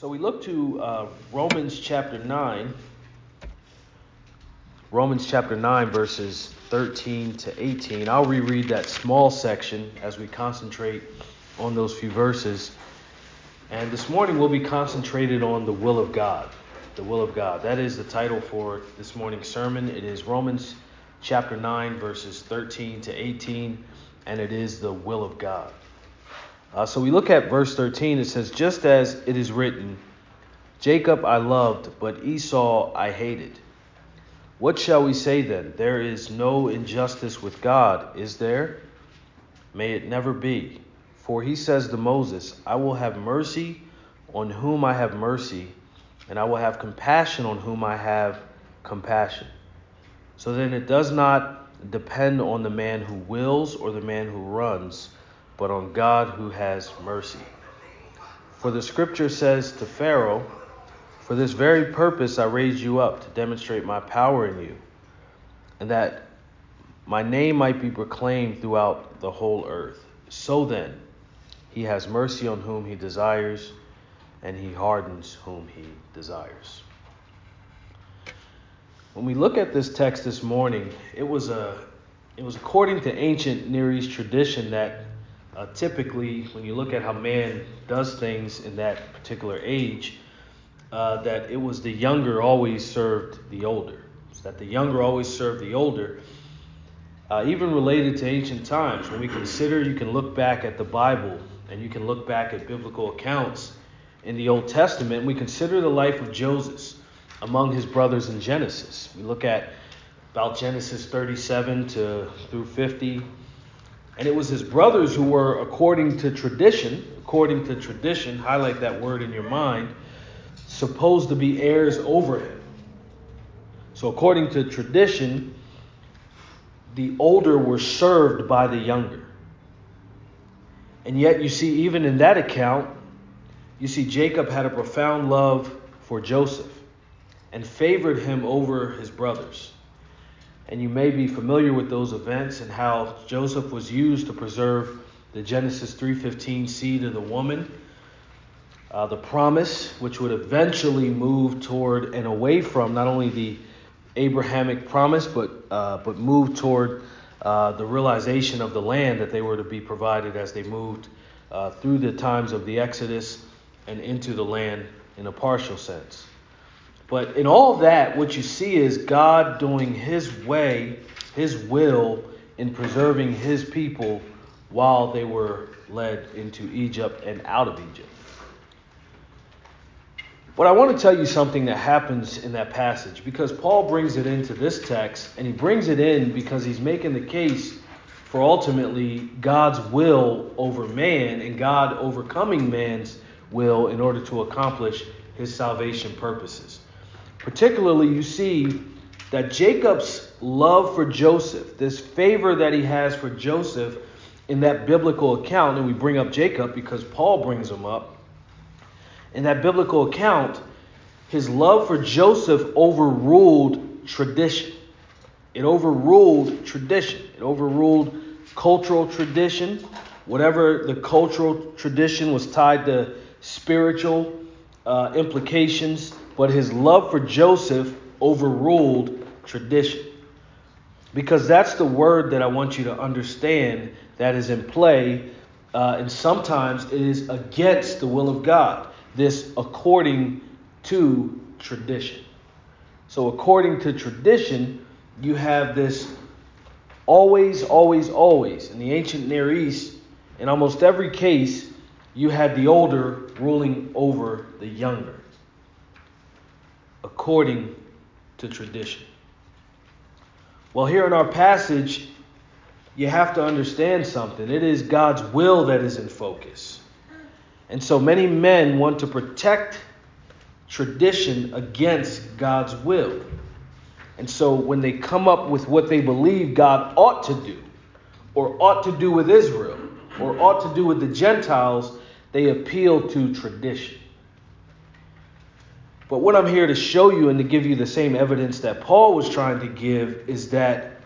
So we look to uh, Romans chapter 9. Romans chapter 9, verses 13 to 18. I'll reread that small section as we concentrate on those few verses. And this morning we'll be concentrated on the will of God. The will of God. That is the title for this morning's sermon. It is Romans chapter 9, verses 13 to 18, and it is the will of God. Uh, so we look at verse 13. It says, Just as it is written, Jacob I loved, but Esau I hated. What shall we say then? There is no injustice with God, is there? May it never be. For he says to Moses, I will have mercy on whom I have mercy, and I will have compassion on whom I have compassion. So then it does not depend on the man who wills or the man who runs but on God who has mercy. For the scripture says to Pharaoh, For this very purpose I raised you up to demonstrate my power in you, and that my name might be proclaimed throughout the whole earth. So then, he has mercy on whom he desires, and he hardens whom he desires. When we look at this text this morning, it was a it was according to ancient Near East tradition that uh, typically, when you look at how man does things in that particular age, uh, that it was the younger always served the older. So that the younger always served the older. Uh, even related to ancient times, when we consider, you can look back at the Bible and you can look back at biblical accounts in the Old Testament. We consider the life of Joseph among his brothers in Genesis. We look at about Genesis 37 to through 50 and it was his brothers who were, according to tradition, according to tradition, highlight that word in your mind, supposed to be heirs over him. So, according to tradition, the older were served by the younger. And yet, you see, even in that account, you see Jacob had a profound love for Joseph and favored him over his brothers and you may be familiar with those events and how Joseph was used to preserve the Genesis 3:15 seed of the woman, uh, the promise, which would eventually move toward and away from not only the Abrahamic promise, but uh, but move toward uh, the realization of the land that they were to be provided as they moved uh, through the times of the Exodus and into the land in a partial sense. But in all that, what you see is God doing His way, His will in preserving His people while they were led into Egypt and out of Egypt. But I want to tell you something that happens in that passage because Paul brings it into this text, and he brings it in because he's making the case for ultimately God's will over man and God overcoming man's will in order to accomplish his salvation purposes. Particularly, you see that Jacob's love for Joseph, this favor that he has for Joseph in that biblical account, and we bring up Jacob because Paul brings him up. In that biblical account, his love for Joseph overruled tradition. It overruled tradition. It overruled cultural tradition. Whatever the cultural tradition was tied to spiritual uh, implications but his love for Joseph overruled tradition. Because that's the word that I want you to understand that is in play, uh, and sometimes it is against the will of God. This according to tradition. So, according to tradition, you have this always, always, always. In the ancient Near East, in almost every case, you had the older ruling over the younger according to tradition. Well, here in our passage, you have to understand something. It is God's will that is in focus. And so many men want to protect tradition against God's will. And so when they come up with what they believe God ought to do, or ought to do with Israel, or ought to do with the Gentiles, they appeal to tradition. But what I'm here to show you and to give you the same evidence that Paul was trying to give is that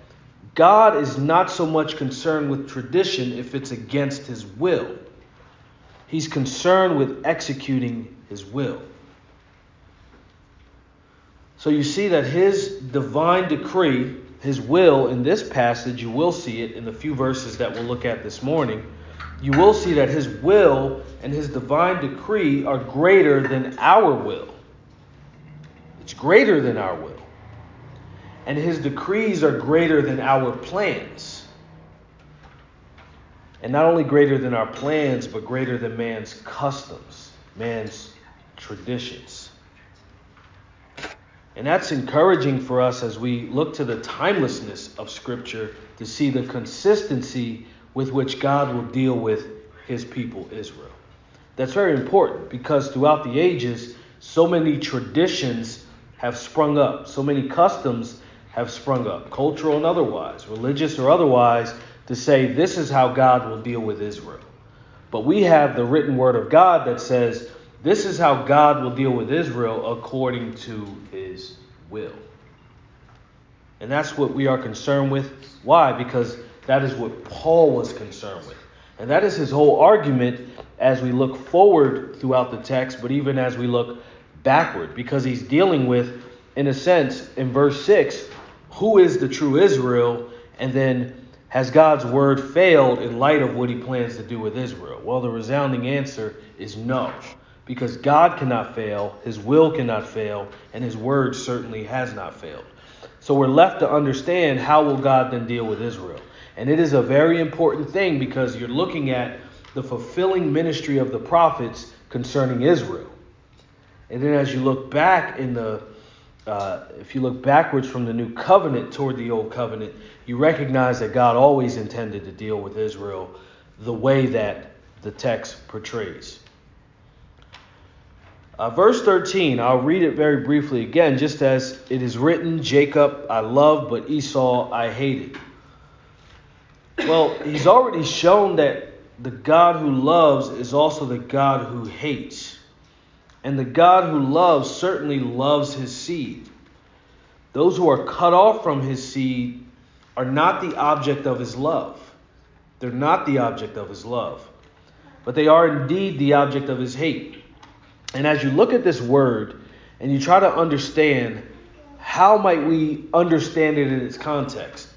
God is not so much concerned with tradition if it's against his will. He's concerned with executing his will. So you see that his divine decree, his will in this passage, you will see it in the few verses that we'll look at this morning. You will see that his will and his divine decree are greater than our will. It's greater than our will. And his decrees are greater than our plans. And not only greater than our plans, but greater than man's customs, man's traditions. And that's encouraging for us as we look to the timelessness of Scripture to see the consistency with which God will deal with his people, Israel. That's very important because throughout the ages, so many traditions have sprung up, so many customs have sprung up, cultural and otherwise, religious or otherwise, to say this is how God will deal with Israel. But we have the written word of God that says this is how God will deal with Israel according to his will. And that's what we are concerned with. Why? Because that is what Paul was concerned with. And that is his whole argument as we look forward throughout the text, but even as we look backward, because he's dealing with, in a sense, in verse 6, who is the true Israel? And then has God's word failed in light of what he plans to do with Israel? Well, the resounding answer is no because God cannot fail, His will cannot fail, and His word certainly has not failed. So we're left to understand how will God then deal with Israel. And it is a very important thing because you're looking at the fulfilling ministry of the prophets concerning Israel. And then as you look back in the uh, if you look backwards from the new covenant toward the old covenant, you recognize that God always intended to deal with Israel the way that the text portrays. Uh, verse 13, I'll read it very briefly again, just as it is written Jacob I love, but Esau I hated. Well, he's already shown that the God who loves is also the God who hates. And the God who loves certainly loves his seed. Those who are cut off from his seed are not the object of his love. They're not the object of his love, but they are indeed the object of his hate. And as you look at this word and you try to understand how might we understand it in its context,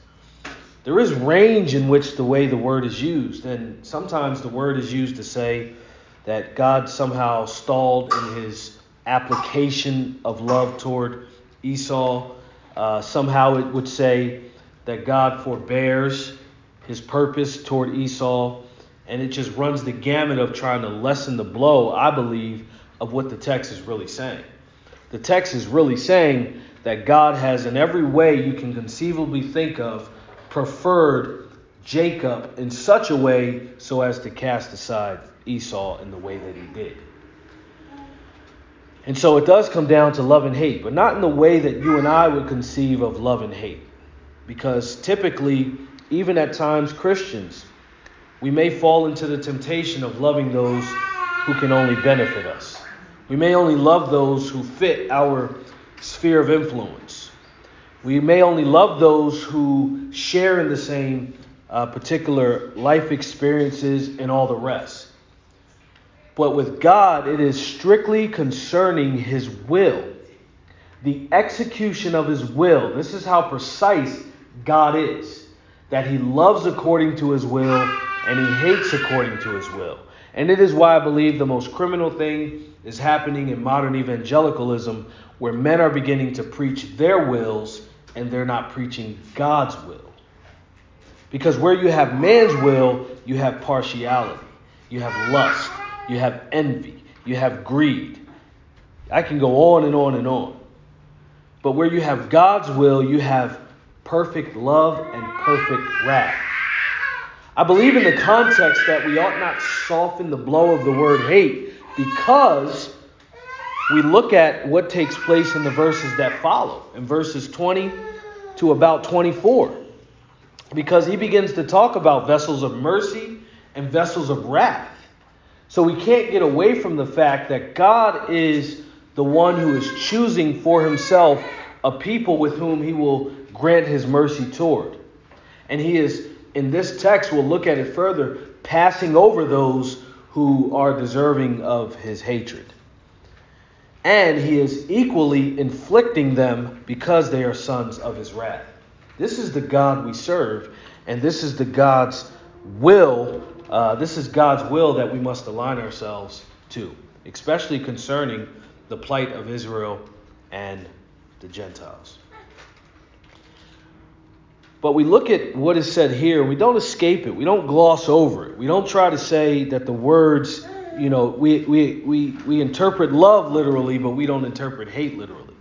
there is range in which the way the word is used. And sometimes the word is used to say that God somehow stalled in his application of love toward Esau. Uh, somehow it would say that God forbears his purpose toward Esau. And it just runs the gamut of trying to lessen the blow, I believe, of what the text is really saying. The text is really saying that God has, in every way you can conceivably think of, preferred Jacob in such a way so as to cast aside Esau in the way that he did. And so it does come down to love and hate, but not in the way that you and I would conceive of love and hate. Because typically, even at times, Christians, we may fall into the temptation of loving those who can only benefit us. We may only love those who fit our sphere of influence. We may only love those who share in the same uh, particular life experiences and all the rest. But with God, it is strictly concerning His will, the execution of His will. This is how precise God is that He loves according to His will and He hates according to His will. And it is why I believe the most criminal thing is happening in modern evangelicalism where men are beginning to preach their wills and they're not preaching God's will. Because where you have man's will, you have partiality, you have lust, you have envy, you have greed. I can go on and on and on. But where you have God's will, you have perfect love and perfect wrath. I believe in the context that we ought not soften the blow of the word hate because we look at what takes place in the verses that follow, in verses 20 to about 24. Because he begins to talk about vessels of mercy and vessels of wrath. So we can't get away from the fact that God is the one who is choosing for himself a people with whom he will grant his mercy toward. And he is, in this text, we'll look at it further, passing over those who are deserving of his hatred. And he is equally inflicting them because they are sons of his wrath. This is the God we serve, and this is the God's will. Uh, this is God's will that we must align ourselves to, especially concerning the plight of Israel and the Gentiles. But we look at what is said here, we don't escape it. We don't gloss over it. We don't try to say that the words, you know, we, we, we, we interpret love literally, but we don't interpret hate literally.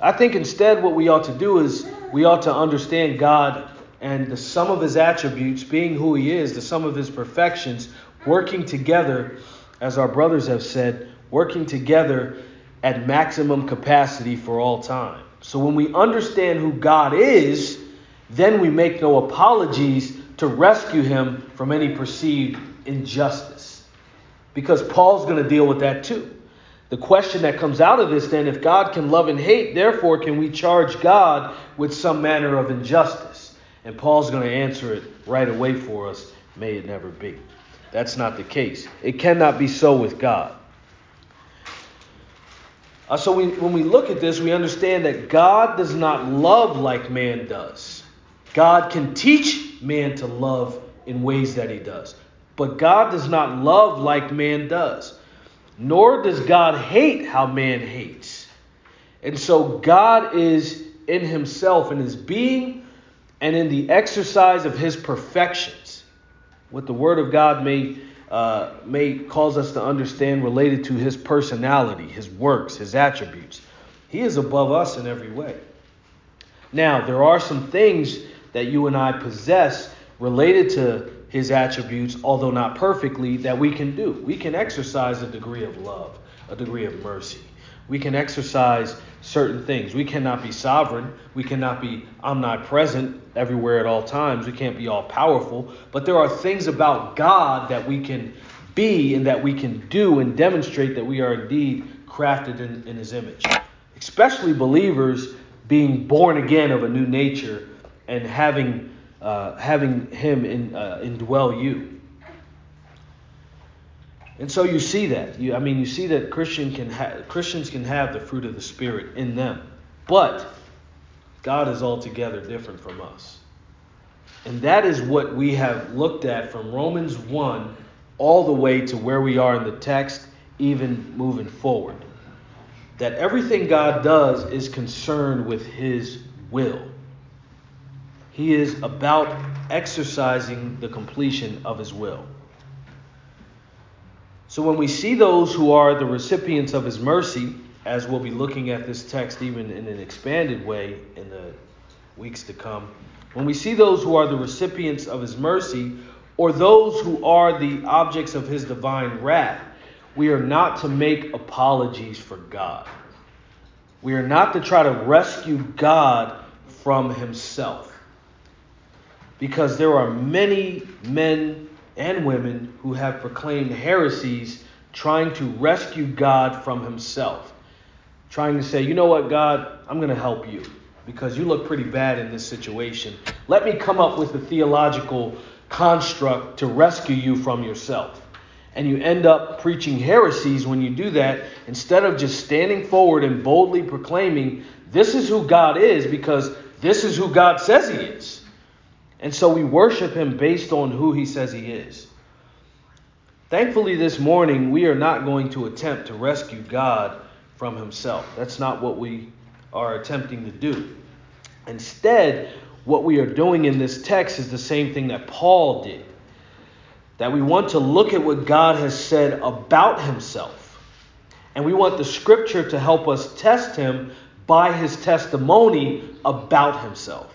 I think instead what we ought to do is we ought to understand God and the sum of his attributes, being who he is, the sum of his perfections, working together, as our brothers have said, working together at maximum capacity for all time. So when we understand who God is, then we make no apologies to rescue him from any perceived injustice. Because Paul's going to deal with that too. The question that comes out of this then, if God can love and hate, therefore can we charge God with some manner of injustice? And Paul's going to answer it right away for us. May it never be. That's not the case. It cannot be so with God. Uh, so we, when we look at this, we understand that God does not love like man does. God can teach man to love in ways that he does. But God does not love like man does. Nor does God hate how man hates. And so God is in himself, in his being, and in the exercise of his perfections. What the Word of God may, uh, may cause us to understand related to his personality, his works, his attributes. He is above us in every way. Now, there are some things that you and I possess related to his attributes, although not perfectly, that we can do. We can exercise a degree of love, a degree of mercy. We can exercise certain things. We cannot be sovereign. We cannot be omnipresent everywhere at all times. We can't be all powerful. But there are things about God that we can be and that we can do and demonstrate that we are indeed crafted in, in his image. Especially believers being born again of a new nature and having uh, having Him in, uh, indwell you. And so you see that. You, I mean, you see that Christian can ha- Christians can have the fruit of the Spirit in them, but God is altogether different from us. And that is what we have looked at from Romans 1 all the way to where we are in the text, even moving forward. That everything God does is concerned with His will. He is about exercising the completion of his will. So when we see those who are the recipients of his mercy, as we'll be looking at this text even in an expanded way in the weeks to come, when we see those who are the recipients of his mercy, or those who are the objects of his divine wrath, we are not to make apologies for God. We are not to try to rescue God from himself because there are many men and women who have proclaimed heresies trying to rescue God from himself. Trying to say, you know what, God, I'm going to help you because you look pretty bad in this situation. Let me come up with a theological construct to rescue you from yourself. And you end up preaching heresies when you do that instead of just standing forward and boldly proclaiming, this is who God is because this is who God says He is. And so we worship him based on who he says he is. Thankfully, this morning, we are not going to attempt to rescue God from himself. That's not what we are attempting to do. Instead, what we are doing in this text is the same thing that Paul did. That we want to look at what God has said about himself. And we want the scripture to help us test him by his testimony about himself.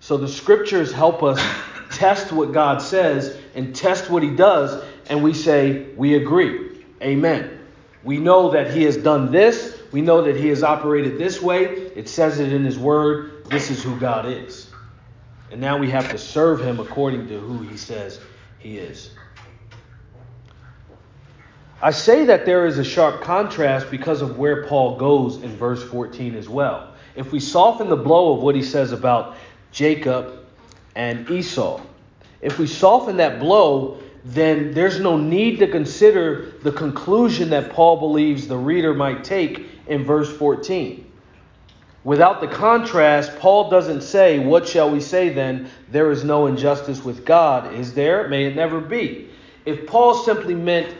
So the scriptures help us test what God says and test what he does, and we say, we agree. Amen. We know that he has done this. We know that he has operated this way. It says it in his word. This is who God is. And now we have to serve him according to who he says he is. I say that there is a sharp contrast because of where Paul goes in verse 14 as well. If we soften the blow of what he says about Jacob and Esau. If we soften that blow, then there's no need to consider the conclusion that Paul believes the reader might take in verse 14. Without the contrast, Paul doesn't say, What shall we say then? There is no injustice with God. Is there? May it never be. If Paul simply meant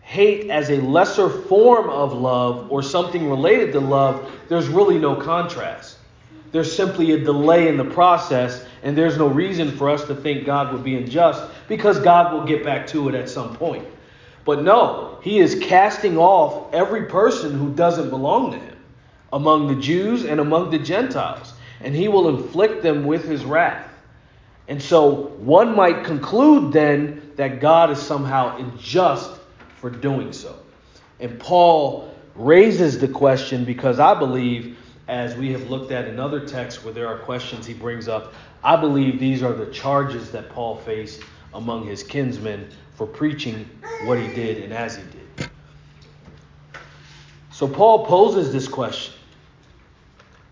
hate as a lesser form of love or something related to love, there's really no contrast. There's simply a delay in the process, and there's no reason for us to think God would be unjust because God will get back to it at some point. But no, he is casting off every person who doesn't belong to him among the Jews and among the Gentiles, and he will inflict them with his wrath. And so one might conclude then that God is somehow unjust for doing so. And Paul raises the question because I believe, as we have looked at in other texts where there are questions he brings up, I believe these are the charges that Paul faced among his kinsmen for preaching what he did and as he did. So Paul poses this question.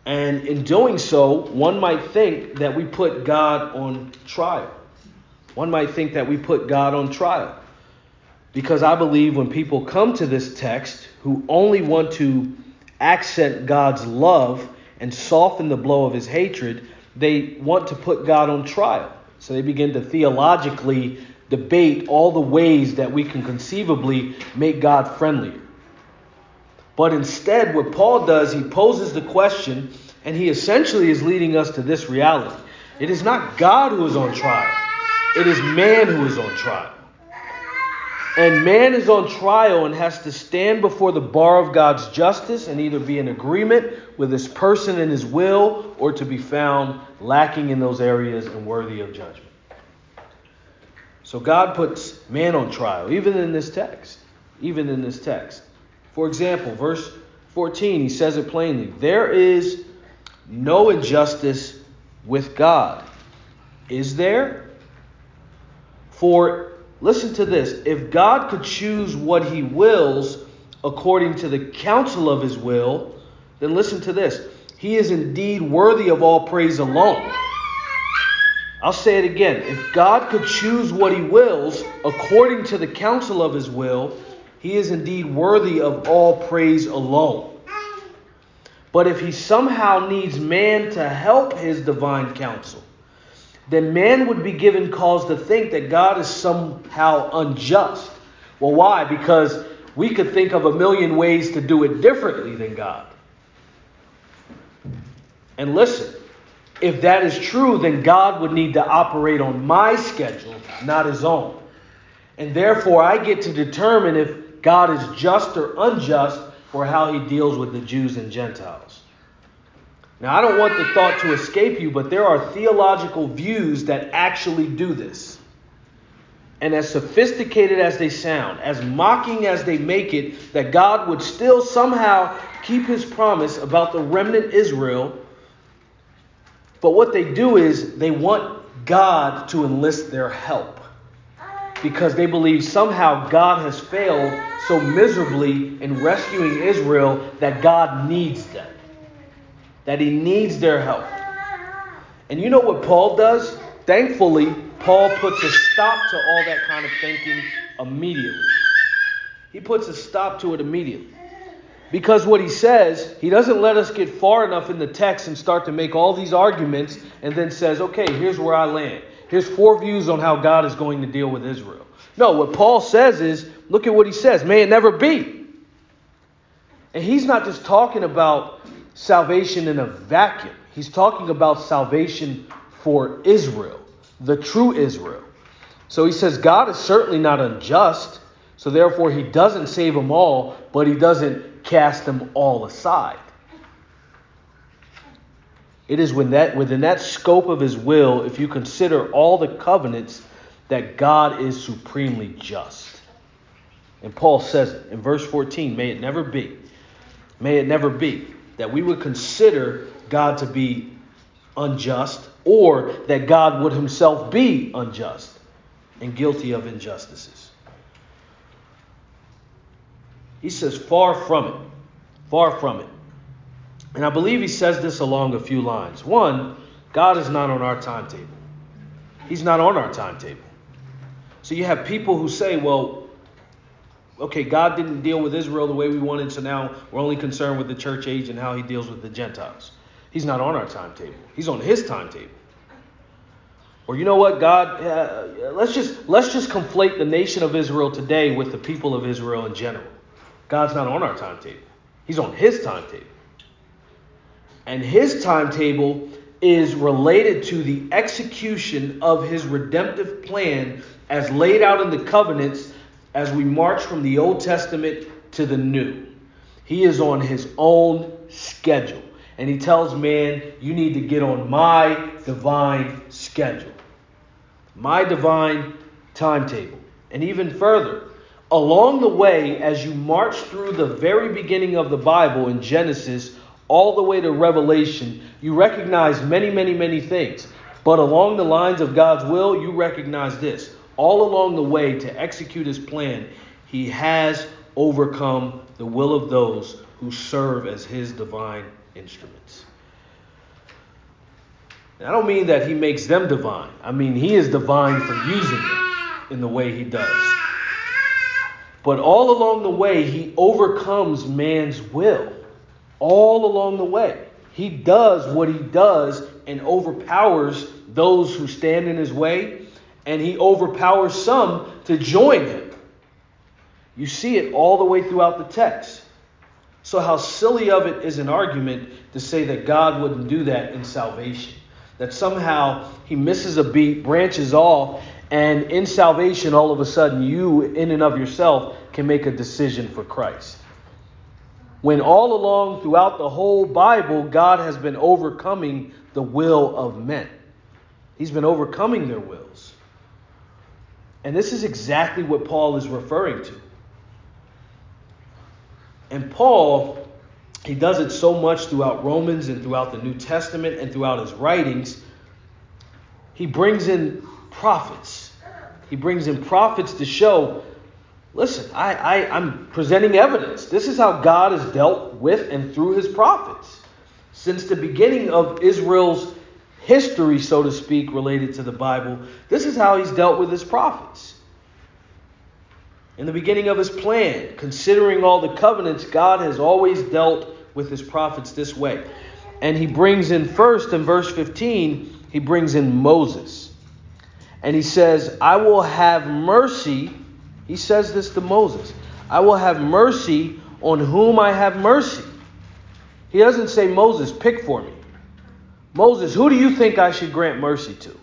And in doing so, one might think that we put God on trial. One might think that we put God on trial. Because I believe when people come to this text who only want to accent God's love and soften the blow of his hatred, they want to put God on trial. So they begin to theologically debate all the ways that we can conceivably make God friendlier. But instead, what Paul does, he poses the question, and he essentially is leading us to this reality. It is not God who is on trial, it is man who is on trial. And man is on trial and has to stand before the bar of God's justice and either be in agreement with his person and his will or to be found lacking in those areas and worthy of judgment. So God puts man on trial, even in this text. Even in this text. For example, verse 14, he says it plainly There is no injustice with God. Is there? For Listen to this. If God could choose what he wills according to the counsel of his will, then listen to this. He is indeed worthy of all praise alone. I'll say it again. If God could choose what he wills according to the counsel of his will, he is indeed worthy of all praise alone. But if he somehow needs man to help his divine counsel, then man would be given cause to think that God is somehow unjust. Well, why? Because we could think of a million ways to do it differently than God. And listen, if that is true, then God would need to operate on my schedule, not his own. And therefore, I get to determine if God is just or unjust for how he deals with the Jews and Gentiles. Now, I don't want the thought to escape you, but there are theological views that actually do this. And as sophisticated as they sound, as mocking as they make it, that God would still somehow keep his promise about the remnant Israel. But what they do is they want God to enlist their help because they believe somehow God has failed so miserably in rescuing Israel that God needs them that he needs their help. And you know what Paul does? Thankfully, Paul puts a stop to all that kind of thinking immediately. He puts a stop to it immediately. Because what he says, he doesn't let us get far enough in the text and start to make all these arguments and then says, okay, here's where I land. Here's four views on how God is going to deal with Israel. No, what Paul says is, look at what he says. May it never be. And he's not just talking about salvation in a vacuum. He's talking about salvation for Israel, the true Israel. So he says God is certainly not unjust, so therefore he doesn't save them all, but he doesn't cast them all aside. It is within that, within that scope of his will, if you consider all the covenants, that God is supremely just. And Paul says it in verse 14 May it never be. May it never be that we would consider God to be unjust or that God would himself be unjust and guilty of injustices. He says, far from it. Far from it. And I believe he says this along a few lines. One, God is not on our timetable. He's not on our timetable. So you have people who say, well, okay, God didn't deal with Israel the way we wanted, so now we're only concerned with the church age and how he deals with the Gentiles. He's not on our timetable, he's on his timetable. Or you know what, God, uh, let's just let's just conflate the nation of Israel today with the people of Israel in general. God's not on our timetable. He's on his timetable. And his timetable is related to the execution of his redemptive plan as laid out in the covenants as we march from the Old Testament to the New. He is on his own schedule. And he tells man, you need to get on my divine schedule, my divine timetable. And even further, along the way, as you march through the very beginning of the Bible in Genesis all the way to Revelation, you recognize many, many, many things. But along the lines of God's will, you recognize this all along the way to execute his plan, he has overcome the will of those who serve as his divine instruments. I don't mean that he makes them divine. I mean he is divine for using them in the way he does. But all along the way, he overcomes man's will. All along the way. He does what he does and overpowers those who stand in his way and he overpowers some to join him. You see it all the way throughout the text. So, how silly of it is an argument to say that God wouldn't do that in salvation? That somehow he misses a beat, branches off, and in salvation, all of a sudden, you, in and of yourself, can make a decision for Christ. When all along throughout the whole Bible, God has been overcoming the will of men, He's been overcoming their wills. And this is exactly what Paul is referring to. And Paul, he does it so much throughout Romans and throughout the New Testament and throughout his writings. He brings in prophets. He brings in prophets to show listen, I, I, I'm presenting evidence. This is how God has dealt with and through his prophets. Since the beginning of Israel's history, so to speak, related to the Bible, this is how he's dealt with his prophets. In the beginning of his plan, considering all the covenants, God has always dealt with his prophets this way. And he brings in first in verse 15, he brings in Moses. And he says, I will have mercy. He says this to Moses I will have mercy on whom I have mercy. He doesn't say, Moses, pick for me. Moses, who do you think I should grant mercy to?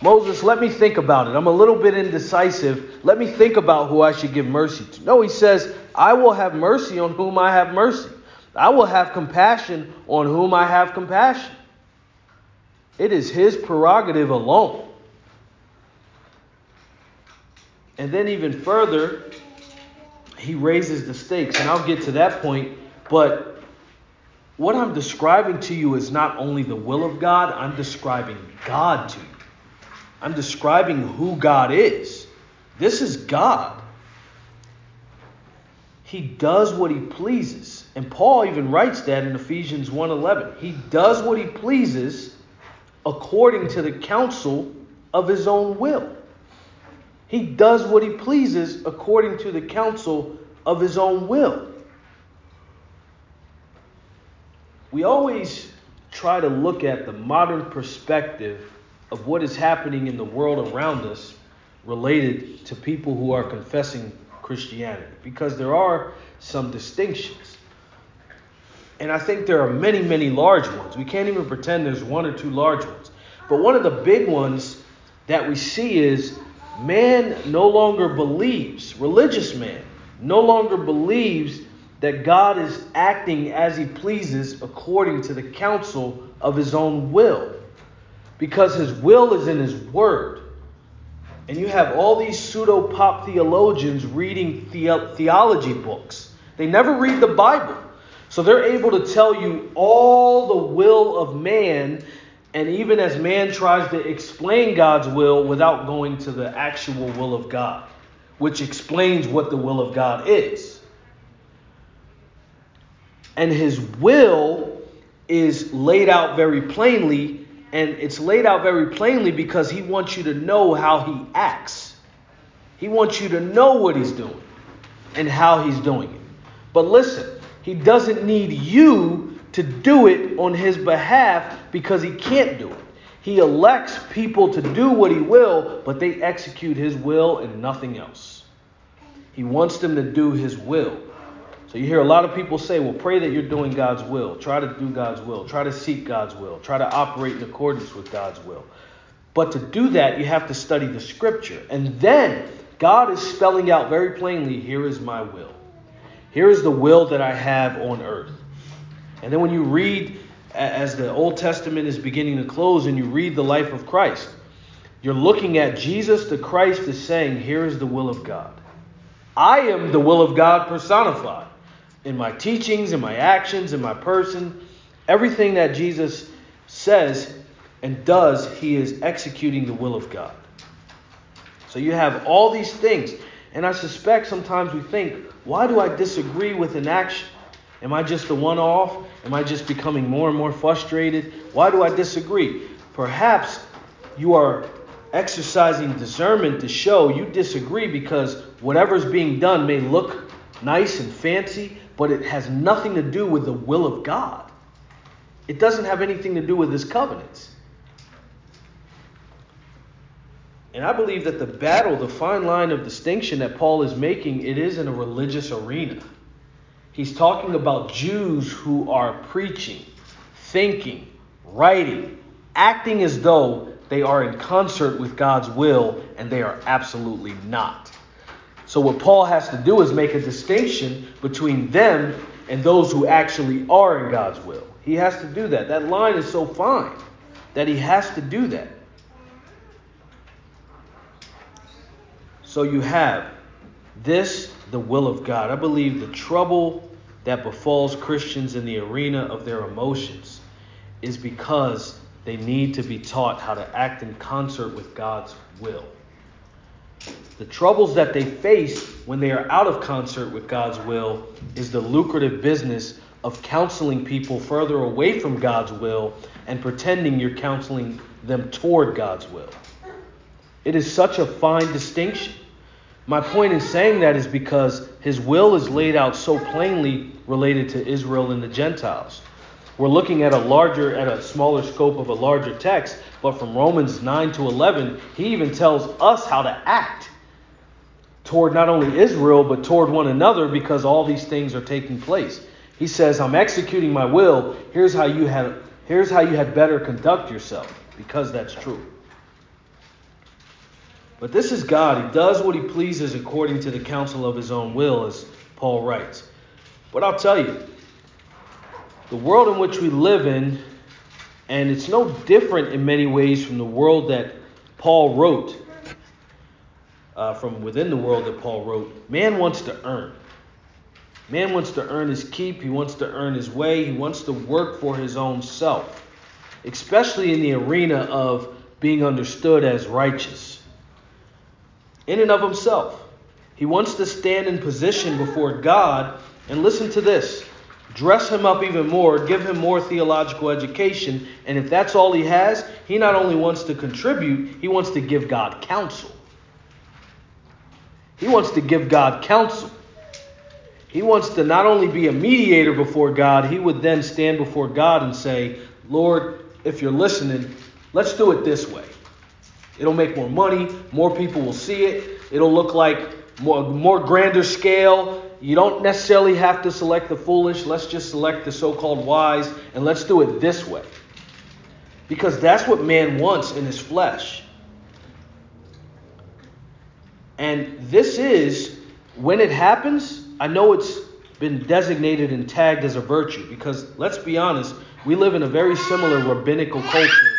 Moses, let me think about it. I'm a little bit indecisive. Let me think about who I should give mercy to. No, he says, I will have mercy on whom I have mercy. I will have compassion on whom I have compassion. It is his prerogative alone. And then, even further, he raises the stakes. And I'll get to that point. But what I'm describing to you is not only the will of God, I'm describing God to you. I'm describing who God is. This is God. He does what he pleases. And Paul even writes that in Ephesians 1:11. He does what he pleases according to the counsel of his own will. He does what he pleases according to the counsel of his own will. We always try to look at the modern perspective of what is happening in the world around us related to people who are confessing Christianity because there are some distinctions. And I think there are many, many large ones. We can't even pretend there's one or two large ones. But one of the big ones that we see is man no longer believes, religious man no longer believes that God is acting as he pleases according to the counsel of his own will. Because his will is in his word. And you have all these pseudo pop theologians reading the- theology books. They never read the Bible. So they're able to tell you all the will of man, and even as man tries to explain God's will without going to the actual will of God, which explains what the will of God is and his will is laid out very plainly, And it's laid out very plainly because he wants you to know how he acts. He wants you to know what he's doing and how he's doing it. But listen, he doesn't need you to do it on his behalf because he can't do it. He elects people to do what he will, but they execute his will and nothing else. He wants them to do his will. So you hear a lot of people say, well, pray that you're doing God's will. Try to do God's will. Try to seek God's will. Try to operate in accordance with God's will. But to do that, you have to study the scripture. And then God is spelling out very plainly here is my will. Here is the will that I have on earth. And then when you read, as the Old Testament is beginning to close, and you read the life of Christ, you're looking at Jesus the Christ is saying, Here is the will of God. I am the will of God personified in my teachings, in my actions, in my person, everything that Jesus says and does, he is executing the will of God. So you have all these things. And I suspect sometimes we think, why do I disagree with an action? Am I just the one off? Am I just becoming more and more frustrated? Why do I disagree? Perhaps you are exercising discernment to show you disagree because whatever's being done may look nice and fancy, but it has nothing to do with the will of God. It doesn't have anything to do with his covenants. And I believe that the battle, the fine line of distinction that Paul is making, it is in a religious arena. He's talking about Jews who are preaching, thinking, writing, acting as though they are in concert with God's will, and they are absolutely not. So, what Paul has to do is make a distinction between them and those who actually are in God's will. He has to do that. That line is so fine that he has to do that. So, you have this, the will of God. I believe the trouble that befalls Christians in the arena of their emotions is because they need to be taught how to act in concert with God's will. The troubles that they face when they are out of concert with God's will is the lucrative business of counseling people further away from God's will and pretending you're counseling them toward God's will. It is such a fine distinction. My point in saying that is because his will is laid out so plainly related to Israel and the Gentiles. We're looking at a larger, at a smaller scope of a larger text, but from Romans 9 to 11, he even tells us how to act toward not only Israel, but toward one another because all these things are taking place. He says, I'm executing my will. Here's how you had here's how you had better conduct yourself, because that's true. But this is God. He does what he pleases according to the counsel of his own will, as Paul writes. But I'll tell you, the world in which we live in, and it's no different in many ways from the world that Paul wrote uh, from within the world that Paul wrote, man wants to earn. Man wants to earn his keep. He wants to earn his way. He wants to work for his own self, especially in the arena of being understood as righteous. In and of himself, he wants to stand in position before God. And listen to this dress him up even more, give him more theological education. And if that's all he has, he not only wants to contribute, he wants to give God counsel. He wants to give God counsel. He wants to not only be a mediator before God, he would then stand before God and say, Lord, if you're listening, let's do it this way. It'll make more money, more people will see it, it'll look like more, more grander scale. You don't necessarily have to select the foolish, let's just select the so called wise, and let's do it this way. Because that's what man wants in his flesh. And this is, when it happens, I know it's been designated and tagged as a virtue because let's be honest, we live in a very similar rabbinical culture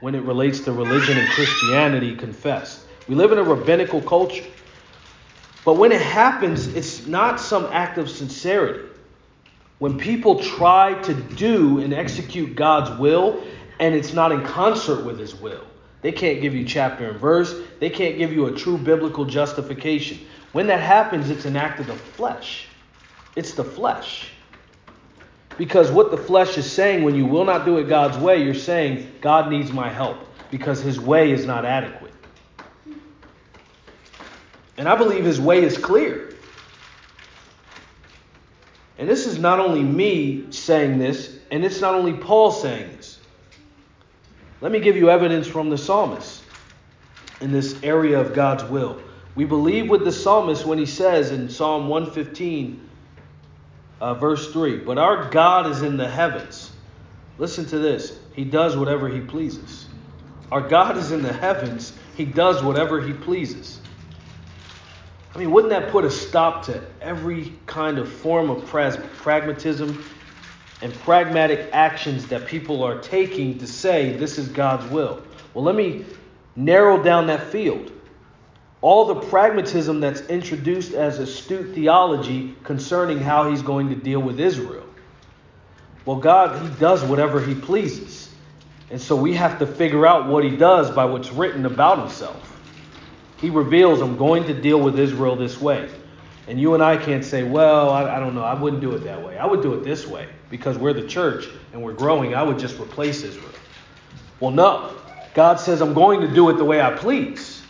when it relates to religion and Christianity confessed. We live in a rabbinical culture. But when it happens, it's not some act of sincerity. When people try to do and execute God's will and it's not in concert with his will, they can't give you chapter and verse. They can't give you a true biblical justification. When that happens, it's an act of the flesh. It's the flesh. Because what the flesh is saying when you will not do it God's way, you're saying, God needs my help because his way is not adequate. And I believe his way is clear. And this is not only me saying this, and it's not only Paul saying this. Let me give you evidence from the psalmist in this area of God's will. We believe with the psalmist when he says in Psalm 115, uh, verse 3 But our God is in the heavens. Listen to this. He does whatever he pleases. Our God is in the heavens. He does whatever he pleases. I mean, wouldn't that put a stop to every kind of form of pragmatism and pragmatic actions that people are taking to say this is God's will? Well, let me narrow down that field. All the pragmatism that's introduced as astute theology concerning how he's going to deal with Israel. Well, God, he does whatever he pleases. And so we have to figure out what he does by what's written about himself. He reveals, I'm going to deal with Israel this way. And you and I can't say, well, I, I, don't know, I wouldn't do it that way. I would do it this way because we're the church and we're growing. I would just replace Israel. Well, no. God says, I'm going to do it the way I please.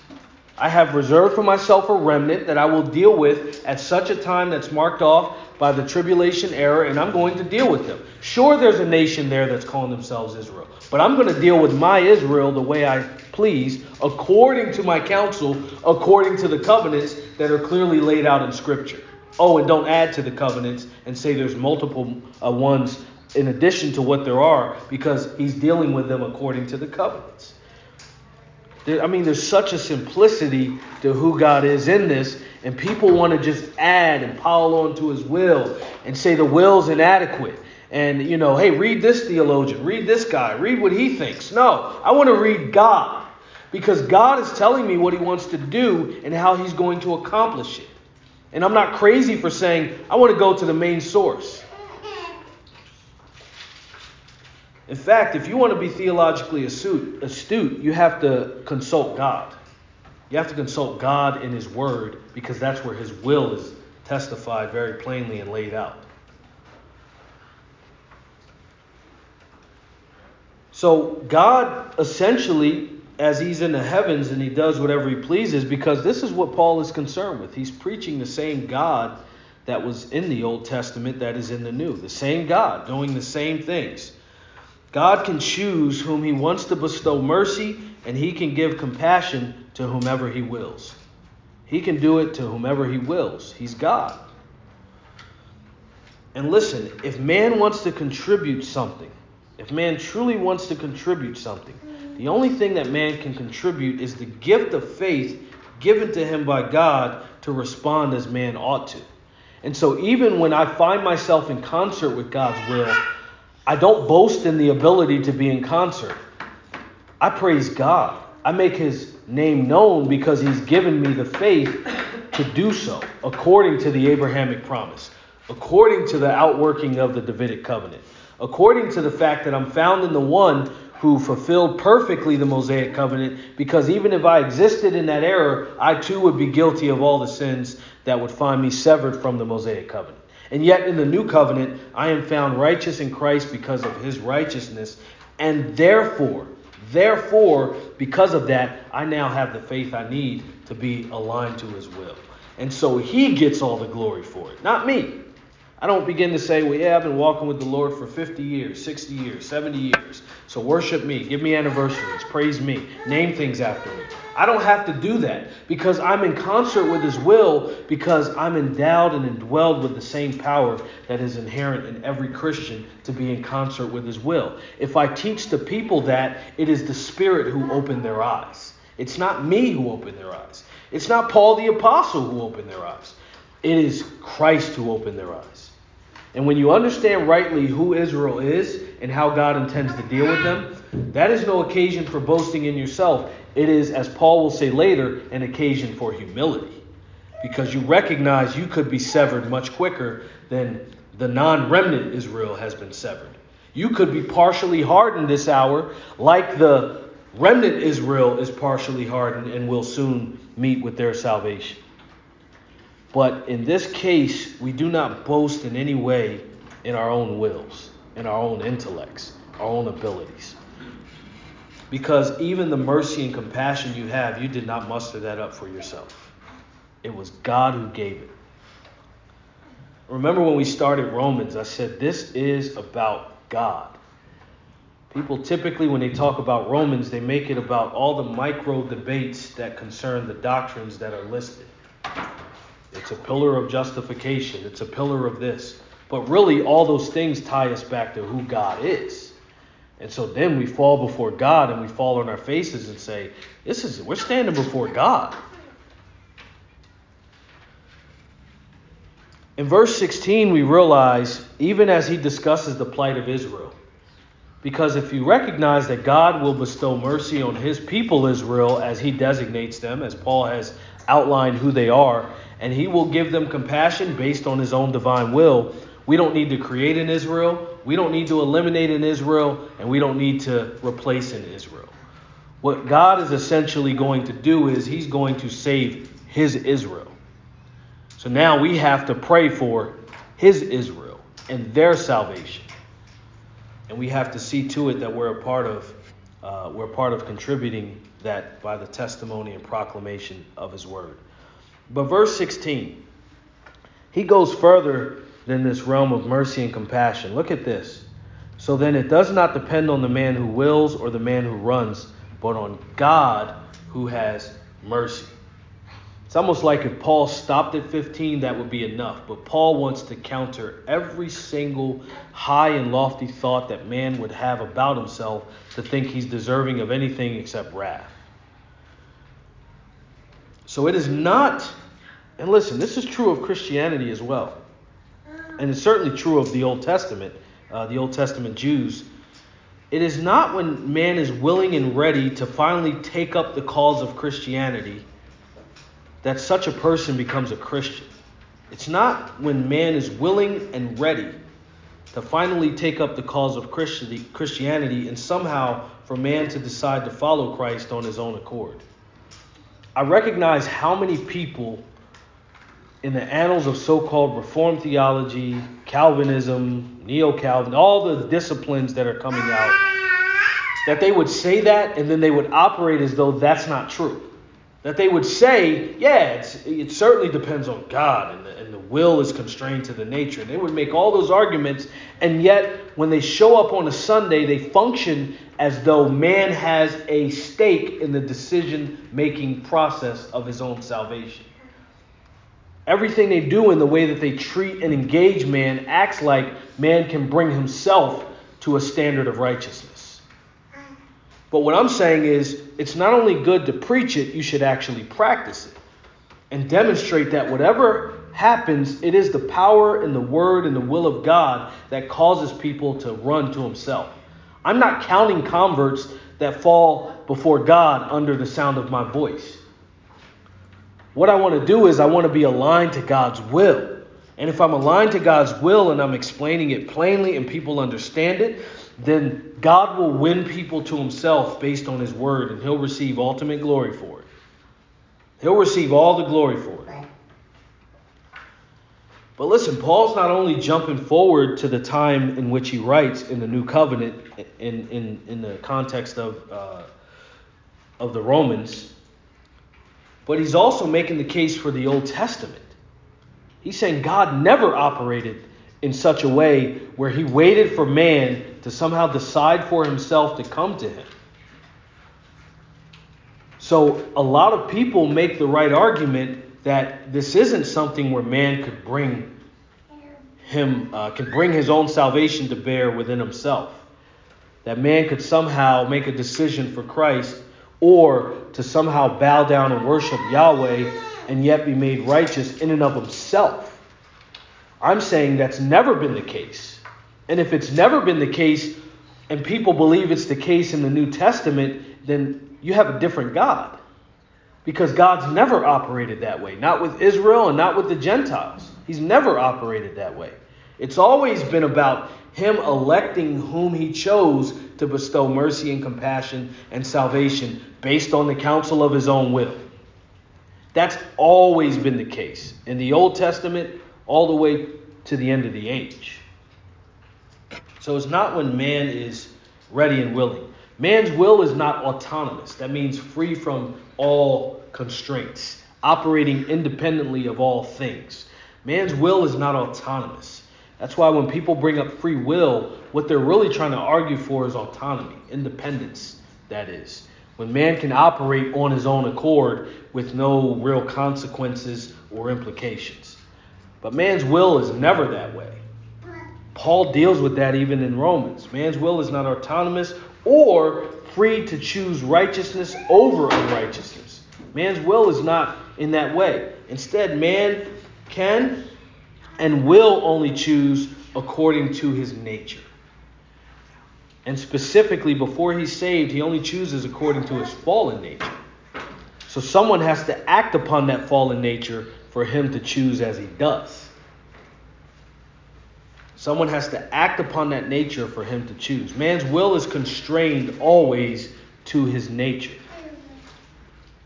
I have reserved for myself a remnant that I will deal with at such a time that's marked off by the tribulation era, and I'm going to deal with them. Sure, there's a nation there that's calling themselves Israel, but I'm going to deal with my Israel the way I please, according to my counsel, according to the covenants that are clearly laid out in Scripture. Oh, and don't add to the covenants and say there's multiple uh, ones in addition to what there are, because he's dealing with them according to the covenants. I mean, there's such a simplicity to who God is in this, and people want to just add and pile on to his will and say the will's inadequate. And, you know, hey, read this theologian, read this guy, read what he thinks. No, I want to read God because God is telling me what he wants to do and how he's going to accomplish it. And I'm not crazy for saying, I want to go to the main source. In fact, if you want to be theologically astute, you have to consult God. You have to consult God in His Word because that's where His will is testified very plainly and laid out. So, God essentially, as He's in the heavens and He does whatever He pleases, because this is what Paul is concerned with. He's preaching the same God that was in the Old Testament that is in the New. The same God doing the same things. God can choose whom He wants to bestow mercy, and He can give compassion to whomever He wills. He can do it to whomever He wills. He's God. And listen, if man wants to contribute something, if man truly wants to contribute something, the only thing that man can contribute is the gift of faith given to him by God to respond as man ought to. And so, even when I find myself in concert with God's will, I don't boast in the ability to be in concert. I praise God. I make his name known because he's given me the faith to do so according to the Abrahamic promise, according to the outworking of the Davidic covenant, according to the fact that I'm found in the one who fulfilled perfectly the Mosaic covenant, because even if I existed in that error, I too would be guilty of all the sins that would find me severed from the Mosaic covenant. And yet in the new covenant, I am found righteous in Christ because of his righteousness. And therefore, therefore, because of that, I now have the faith I need to be aligned to his will. And so he gets all the glory for it, not me. I don't begin to say, well, yeah, I've been walking with the Lord for 50 years, 60 years, 70 years. So worship me, give me anniversaries, praise me, name things after me. I don't have to do that because I'm in concert with His will because I'm endowed and indwelled with the same power that is inherent in every Christian to be in concert with His will. If I teach the people that, it is the Spirit who opened their eyes. It's not me who opened their eyes. It's not Paul the Apostle who opened their eyes. It is Christ who opened their eyes. And when you understand rightly who Israel is and how God intends to deal with them, that is no occasion for boasting in yourself. It is, as Paul will say later, an occasion for humility. Because you recognize you could be severed much quicker than the non remnant Israel has been severed. You could be partially hardened this hour, like the remnant Israel is partially hardened and will soon meet with their salvation. But in this case, we do not boast in any way in our own wills, in our own intellects, our own abilities. Because even the mercy and compassion you have, you did not muster that up for yourself. It was God who gave it. Remember when we started Romans, I said this is about God. People typically, when they talk about Romans, they make it about all the micro debates that concern the doctrines that are listed. It's a pillar of justification, it's a pillar of this. But really, all those things tie us back to who God is. And so then we fall before God and we fall on our faces and say, This is, we're standing before God. In verse 16, we realize, even as he discusses the plight of Israel, because if you recognize that God will bestow mercy on his people Israel as he designates them, as Paul has outlined who they are, and he will give them compassion based on his own divine will, we don't need to create in Israel, we don't need to eliminate in Israel, and we don't need to replace in Israel. What God is essentially going to do is he's going to save his Israel. So now we have to pray for his Israel and their salvation and we have to see to it that we're a part of uh, we're part of contributing that by the testimony and proclamation of his word. But verse 16, he goes further than this realm of mercy and compassion. Look at this. So then it does not depend on the man who wills or the man who runs, but on God who has mercy. It's almost like if Paul stopped at 15, that would be enough. But Paul wants to counter every single high and lofty thought that man would have about himself to think he's deserving of anything except wrath. So it is not, and listen, this is true of Christianity as well. And it's certainly true of the Old Testament, uh, the Old Testament Jews. It is not when man is willing and ready to finally take up the cause of Christianity that such a person becomes a Christian. It's not when man is willing and ready to finally take up the cause of Christianity and somehow for man to decide to follow Christ on his own accord. I recognize how many people in the annals of so called Reformed theology, Calvinism, Neo Calvin, all the disciplines that are coming out, that they would say that and then they would operate as though that's not true. That they would say, yeah, it certainly depends on God and the, and the will is constrained to the nature. They would make all those arguments, and yet when they show up on a Sunday, they function as though man has a stake in the decision making process of his own salvation. Everything they do in the way that they treat and engage man acts like man can bring himself to a standard of righteousness. But what I'm saying is, it's not only good to preach it, you should actually practice it and demonstrate that whatever happens, it is the power and the word and the will of God that causes people to run to Himself. I'm not counting converts that fall before God under the sound of my voice. What I want to do is, I want to be aligned to God's will. And if I'm aligned to God's will and I'm explaining it plainly and people understand it, then God will win people to himself based on his word, and he'll receive ultimate glory for it. He'll receive all the glory for it. But listen, Paul's not only jumping forward to the time in which he writes in the New Covenant in, in, in the context of, uh, of the Romans, but he's also making the case for the Old Testament. He's saying God never operated in such a way where he waited for man to somehow decide for himself to come to him. So a lot of people make the right argument that this isn't something where man could bring him uh, could bring his own salvation to bear within himself. That man could somehow make a decision for Christ or to somehow bow down and worship Yahweh and yet be made righteous in and of himself. I'm saying that's never been the case. And if it's never been the case, and people believe it's the case in the New Testament, then you have a different God. Because God's never operated that way, not with Israel and not with the Gentiles. He's never operated that way. It's always been about Him electing whom He chose to bestow mercy and compassion and salvation based on the counsel of His own will. That's always been the case in the Old Testament all the way to the end of the age. So it's not when man is ready and willing. Man's will is not autonomous. That means free from all constraints, operating independently of all things. Man's will is not autonomous. That's why when people bring up free will, what they're really trying to argue for is autonomy, independence, that is. When man can operate on his own accord with no real consequences or implications. But man's will is never that way. Paul deals with that even in Romans. Man's will is not autonomous or free to choose righteousness over unrighteousness. Man's will is not in that way. Instead, man can and will only choose according to his nature. And specifically, before he's saved, he only chooses according to his fallen nature. So someone has to act upon that fallen nature for him to choose as he does. Someone has to act upon that nature for him to choose. Man's will is constrained always to his nature.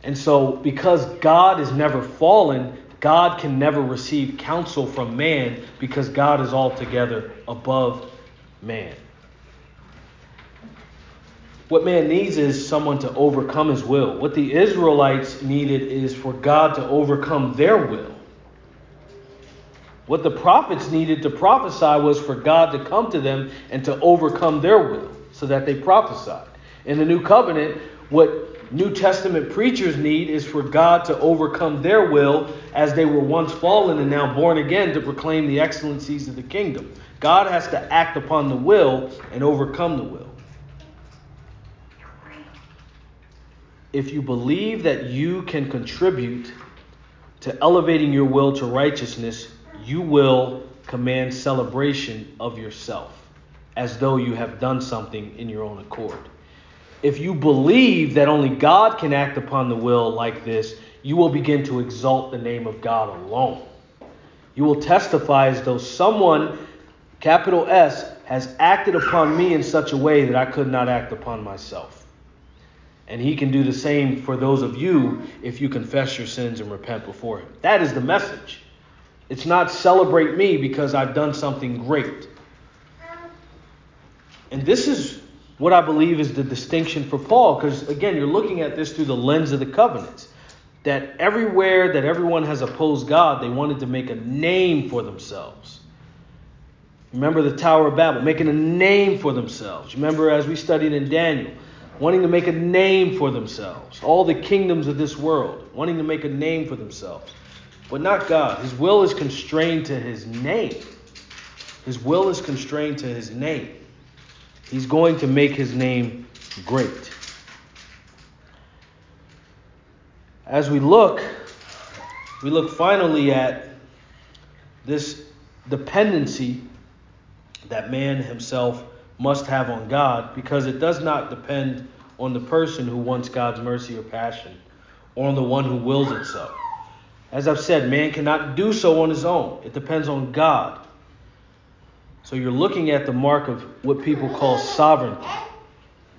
And so, because God is never fallen, God can never receive counsel from man because God is altogether above man. What man needs is someone to overcome his will. What the Israelites needed is for God to overcome their will. What the prophets needed to prophesy was for God to come to them and to overcome their will so that they prophesied. In the new covenant, what New Testament preachers need is for God to overcome their will as they were once fallen and now born again to proclaim the excellencies of the kingdom. God has to act upon the will and overcome the will. If you believe that you can contribute to elevating your will to righteousness, you will command celebration of yourself as though you have done something in your own accord. If you believe that only God can act upon the will like this, you will begin to exalt the name of God alone. You will testify as though someone, capital S, has acted upon me in such a way that I could not act upon myself. And he can do the same for those of you if you confess your sins and repent before him. That is the message. It's not celebrate me because I've done something great. And this is what I believe is the distinction for Paul, because again, you're looking at this through the lens of the covenants. That everywhere that everyone has opposed God, they wanted to make a name for themselves. Remember the Tower of Babel, making a name for themselves. Remember, as we studied in Daniel, wanting to make a name for themselves. All the kingdoms of this world, wanting to make a name for themselves but not God. His will is constrained to his name. His will is constrained to his name. He's going to make his name great. As we look, we look finally at this dependency that man himself must have on God because it does not depend on the person who wants God's mercy or passion or on the one who wills it so. As I've said, man cannot do so on his own. It depends on God. So you're looking at the mark of what people call sovereignty,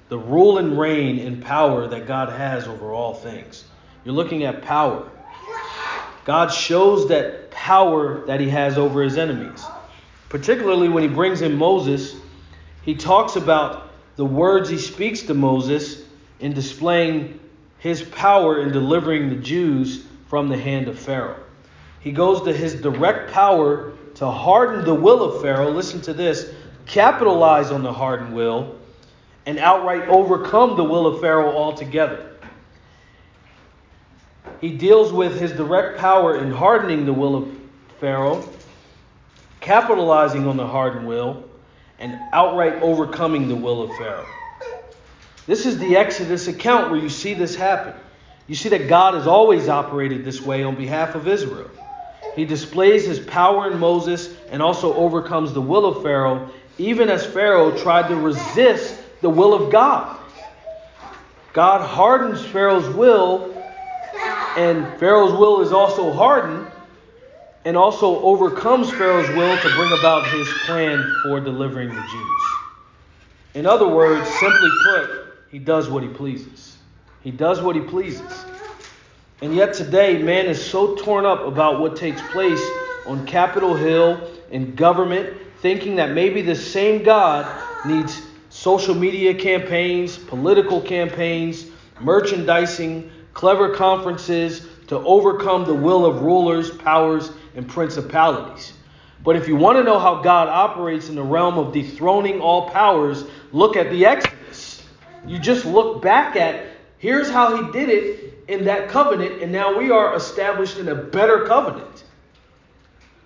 the rule and reign and power that God has over all things. You're looking at power. God shows that power that he has over his enemies. Particularly when he brings in Moses, he talks about the words he speaks to Moses in displaying his power in delivering the Jews from the hand of Pharaoh. He goes to his direct power to harden the will of Pharaoh. Listen to this capitalize on the hardened will and outright overcome the will of Pharaoh altogether. He deals with his direct power in hardening the will of Pharaoh, capitalizing on the hardened will, and outright overcoming the will of Pharaoh. This is the Exodus account where you see this happen. You see that God has always operated this way on behalf of Israel. He displays his power in Moses and also overcomes the will of Pharaoh, even as Pharaoh tried to resist the will of God. God hardens Pharaoh's will, and Pharaoh's will is also hardened, and also overcomes Pharaoh's will to bring about his plan for delivering the Jews. In other words, simply put, he does what he pleases. He does what he pleases. And yet today, man is so torn up about what takes place on Capitol Hill, in government, thinking that maybe the same God needs social media campaigns, political campaigns, merchandising, clever conferences to overcome the will of rulers, powers, and principalities. But if you want to know how God operates in the realm of dethroning all powers, look at the Exodus. You just look back at here's how he did it in that covenant, and now we are established in a better covenant.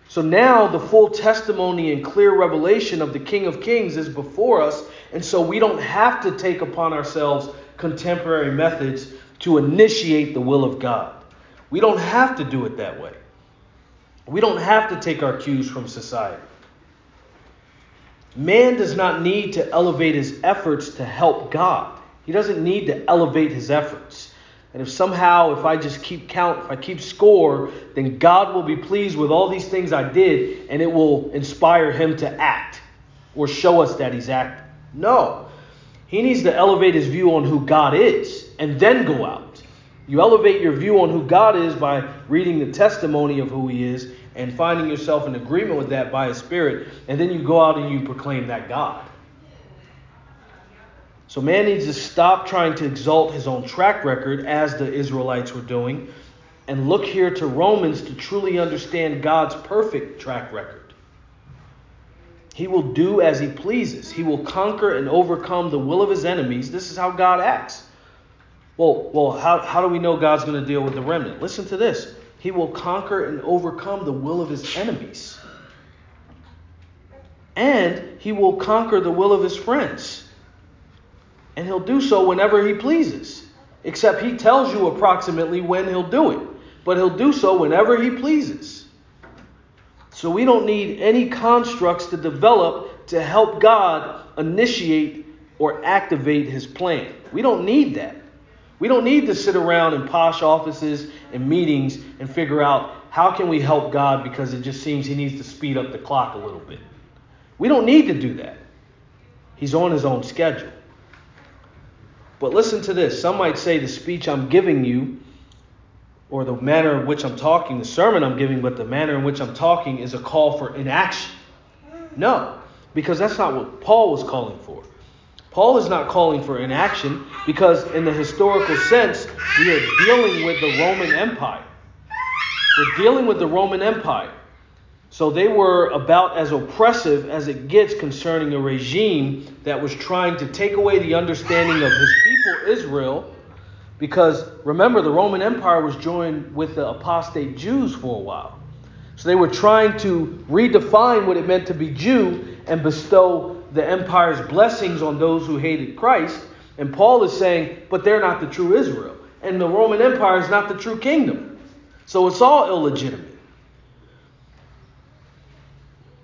So now the full testimony and clear revelation of the King of Kings is before us, and so we don't have to take upon ourselves contemporary methods to initiate the will of God. We don't have to do it that way. We don't have to take our cues from society. Man does not need to elevate his efforts to help God. He doesn't need to elevate his efforts. And if somehow, if I just keep count, if I keep score, then God will be pleased with all these things I did and it will inspire him to act or show us that he's acting. No. He needs to elevate his view on who God is and then go out. You elevate your view on who God is by reading the testimony of who he is and finding yourself in agreement with that by his spirit, and then you go out and you proclaim that God. So man needs to stop trying to exalt his own track record as the Israelites were doing and look here to Romans to truly understand God's perfect track record. He will do as he pleases. He will conquer and overcome the will of his enemies. This is how God acts. Well, well, how, how do we know God's going to deal with the remnant? Listen to this. He will conquer and overcome the will of his enemies. And he will conquer the will of his friends and he'll do so whenever he pleases. Except he tells you approximately when he'll do it, but he'll do so whenever he pleases. So we don't need any constructs to develop to help God initiate or activate his plan. We don't need that. We don't need to sit around in posh offices and meetings and figure out how can we help God because it just seems he needs to speed up the clock a little bit. We don't need to do that. He's on his own schedule. But listen to this. Some might say the speech I'm giving you, or the manner in which I'm talking, the sermon I'm giving, but the manner in which I'm talking is a call for inaction. No, because that's not what Paul was calling for. Paul is not calling for inaction because, in the historical sense, we are dealing with the Roman Empire. We're dealing with the Roman Empire. So they were about as oppressive as it gets concerning a regime that was trying to take away the understanding of his people, Israel. Because remember, the Roman Empire was joined with the apostate Jews for a while. So they were trying to redefine what it meant to be Jew and bestow the empire's blessings on those who hated Christ. And Paul is saying, but they're not the true Israel. And the Roman Empire is not the true kingdom. So it's all illegitimate.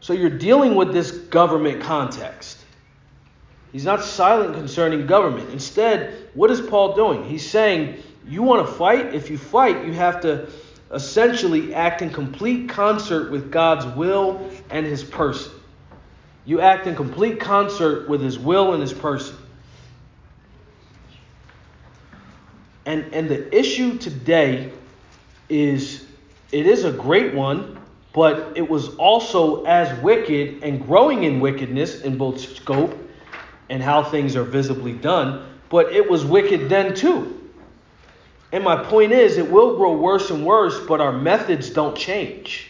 So you're dealing with this government context. He's not silent concerning government. Instead, what is Paul doing? He's saying, you want to fight? If you fight, you have to essentially act in complete concert with God's will and his person. You act in complete concert with his will and his person. And, and the issue today is it is a great one but it was also as wicked and growing in wickedness in both scope and how things are visibly done, but it was wicked then too. And my point is, it will grow worse and worse, but our methods don't change.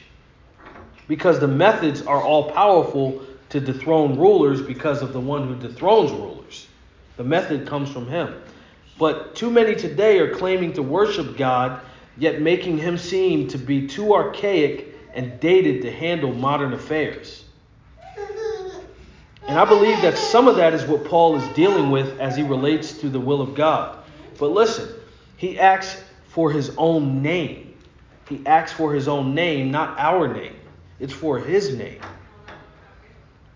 Because the methods are all powerful to dethrone rulers because of the one who dethrones rulers. The method comes from him. But too many today are claiming to worship God, yet making him seem to be too archaic and dated to handle modern affairs. And I believe that some of that is what Paul is dealing with as he relates to the will of God. But listen, he acts for his own name. He acts for his own name, not our name. It's for his name.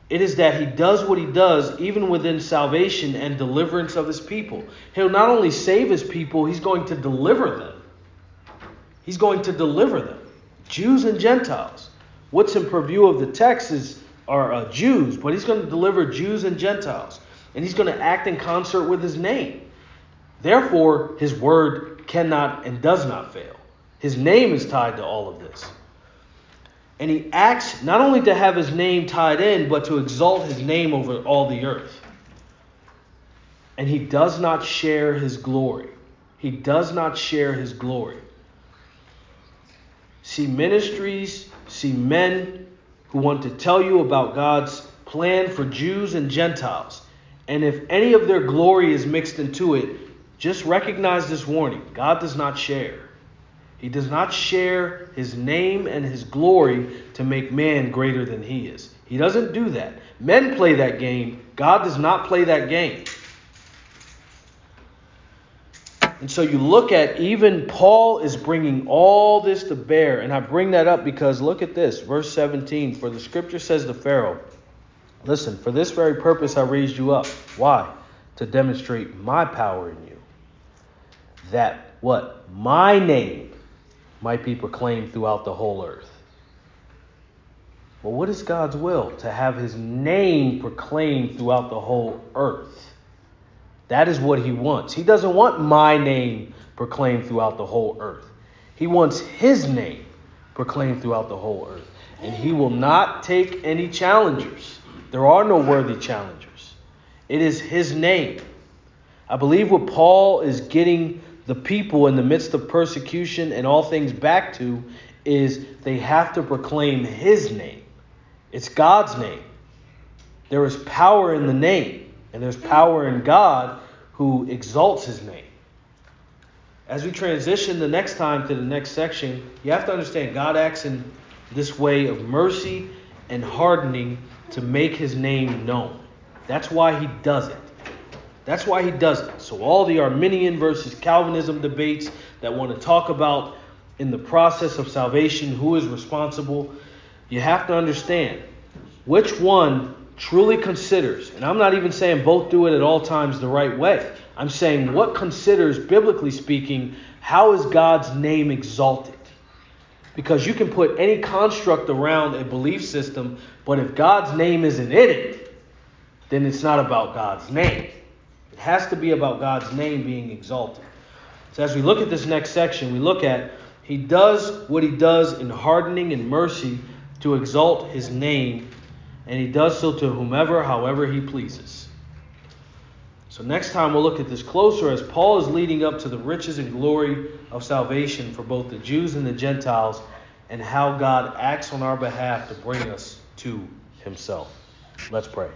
It is that he does what he does even within salvation and deliverance of his people. He'll not only save his people, he's going to deliver them. He's going to deliver them. Jews and Gentiles. What's in purview of the text is are uh, Jews, but he's going to deliver Jews and Gentiles, and he's going to act in concert with his name. Therefore, his word cannot and does not fail. His name is tied to all of this. And he acts not only to have his name tied in, but to exalt his name over all the earth. And he does not share his glory. He does not share his glory. See ministries, see men who want to tell you about God's plan for Jews and Gentiles. And if any of their glory is mixed into it, just recognize this warning God does not share. He does not share his name and his glory to make man greater than he is. He doesn't do that. Men play that game. God does not play that game. And so you look at even Paul is bringing all this to bear. And I bring that up because look at this, verse 17. For the scripture says to Pharaoh, Listen, for this very purpose I raised you up. Why? To demonstrate my power in you. That what? My name might be proclaimed throughout the whole earth. Well, what is God's will? To have his name proclaimed throughout the whole earth. That is what he wants. He doesn't want my name proclaimed throughout the whole earth. He wants his name proclaimed throughout the whole earth. And he will not take any challengers. There are no worthy challengers. It is his name. I believe what Paul is getting the people in the midst of persecution and all things back to is they have to proclaim his name. It's God's name. There is power in the name, and there's power in God who exalts his name. As we transition the next time to the next section, you have to understand God acts in this way of mercy and hardening to make his name known. That's why he does it. That's why he does it. So, all the Arminian versus Calvinism debates that want to talk about in the process of salvation who is responsible, you have to understand which one truly considers, and I'm not even saying both do it at all times the right way. I'm saying what considers, biblically speaking, how is God's name exalted? Because you can put any construct around a belief system, but if God's name isn't in it, then it's not about God's name. It has to be about God's name being exalted. So as we look at this next section, we look at he does what he does in hardening and mercy to exalt his name, and he does so to whomever, however he pleases. So next time we'll look at this closer as Paul is leading up to the riches and glory of salvation for both the Jews and the Gentiles and how God acts on our behalf to bring us to himself. Let's pray.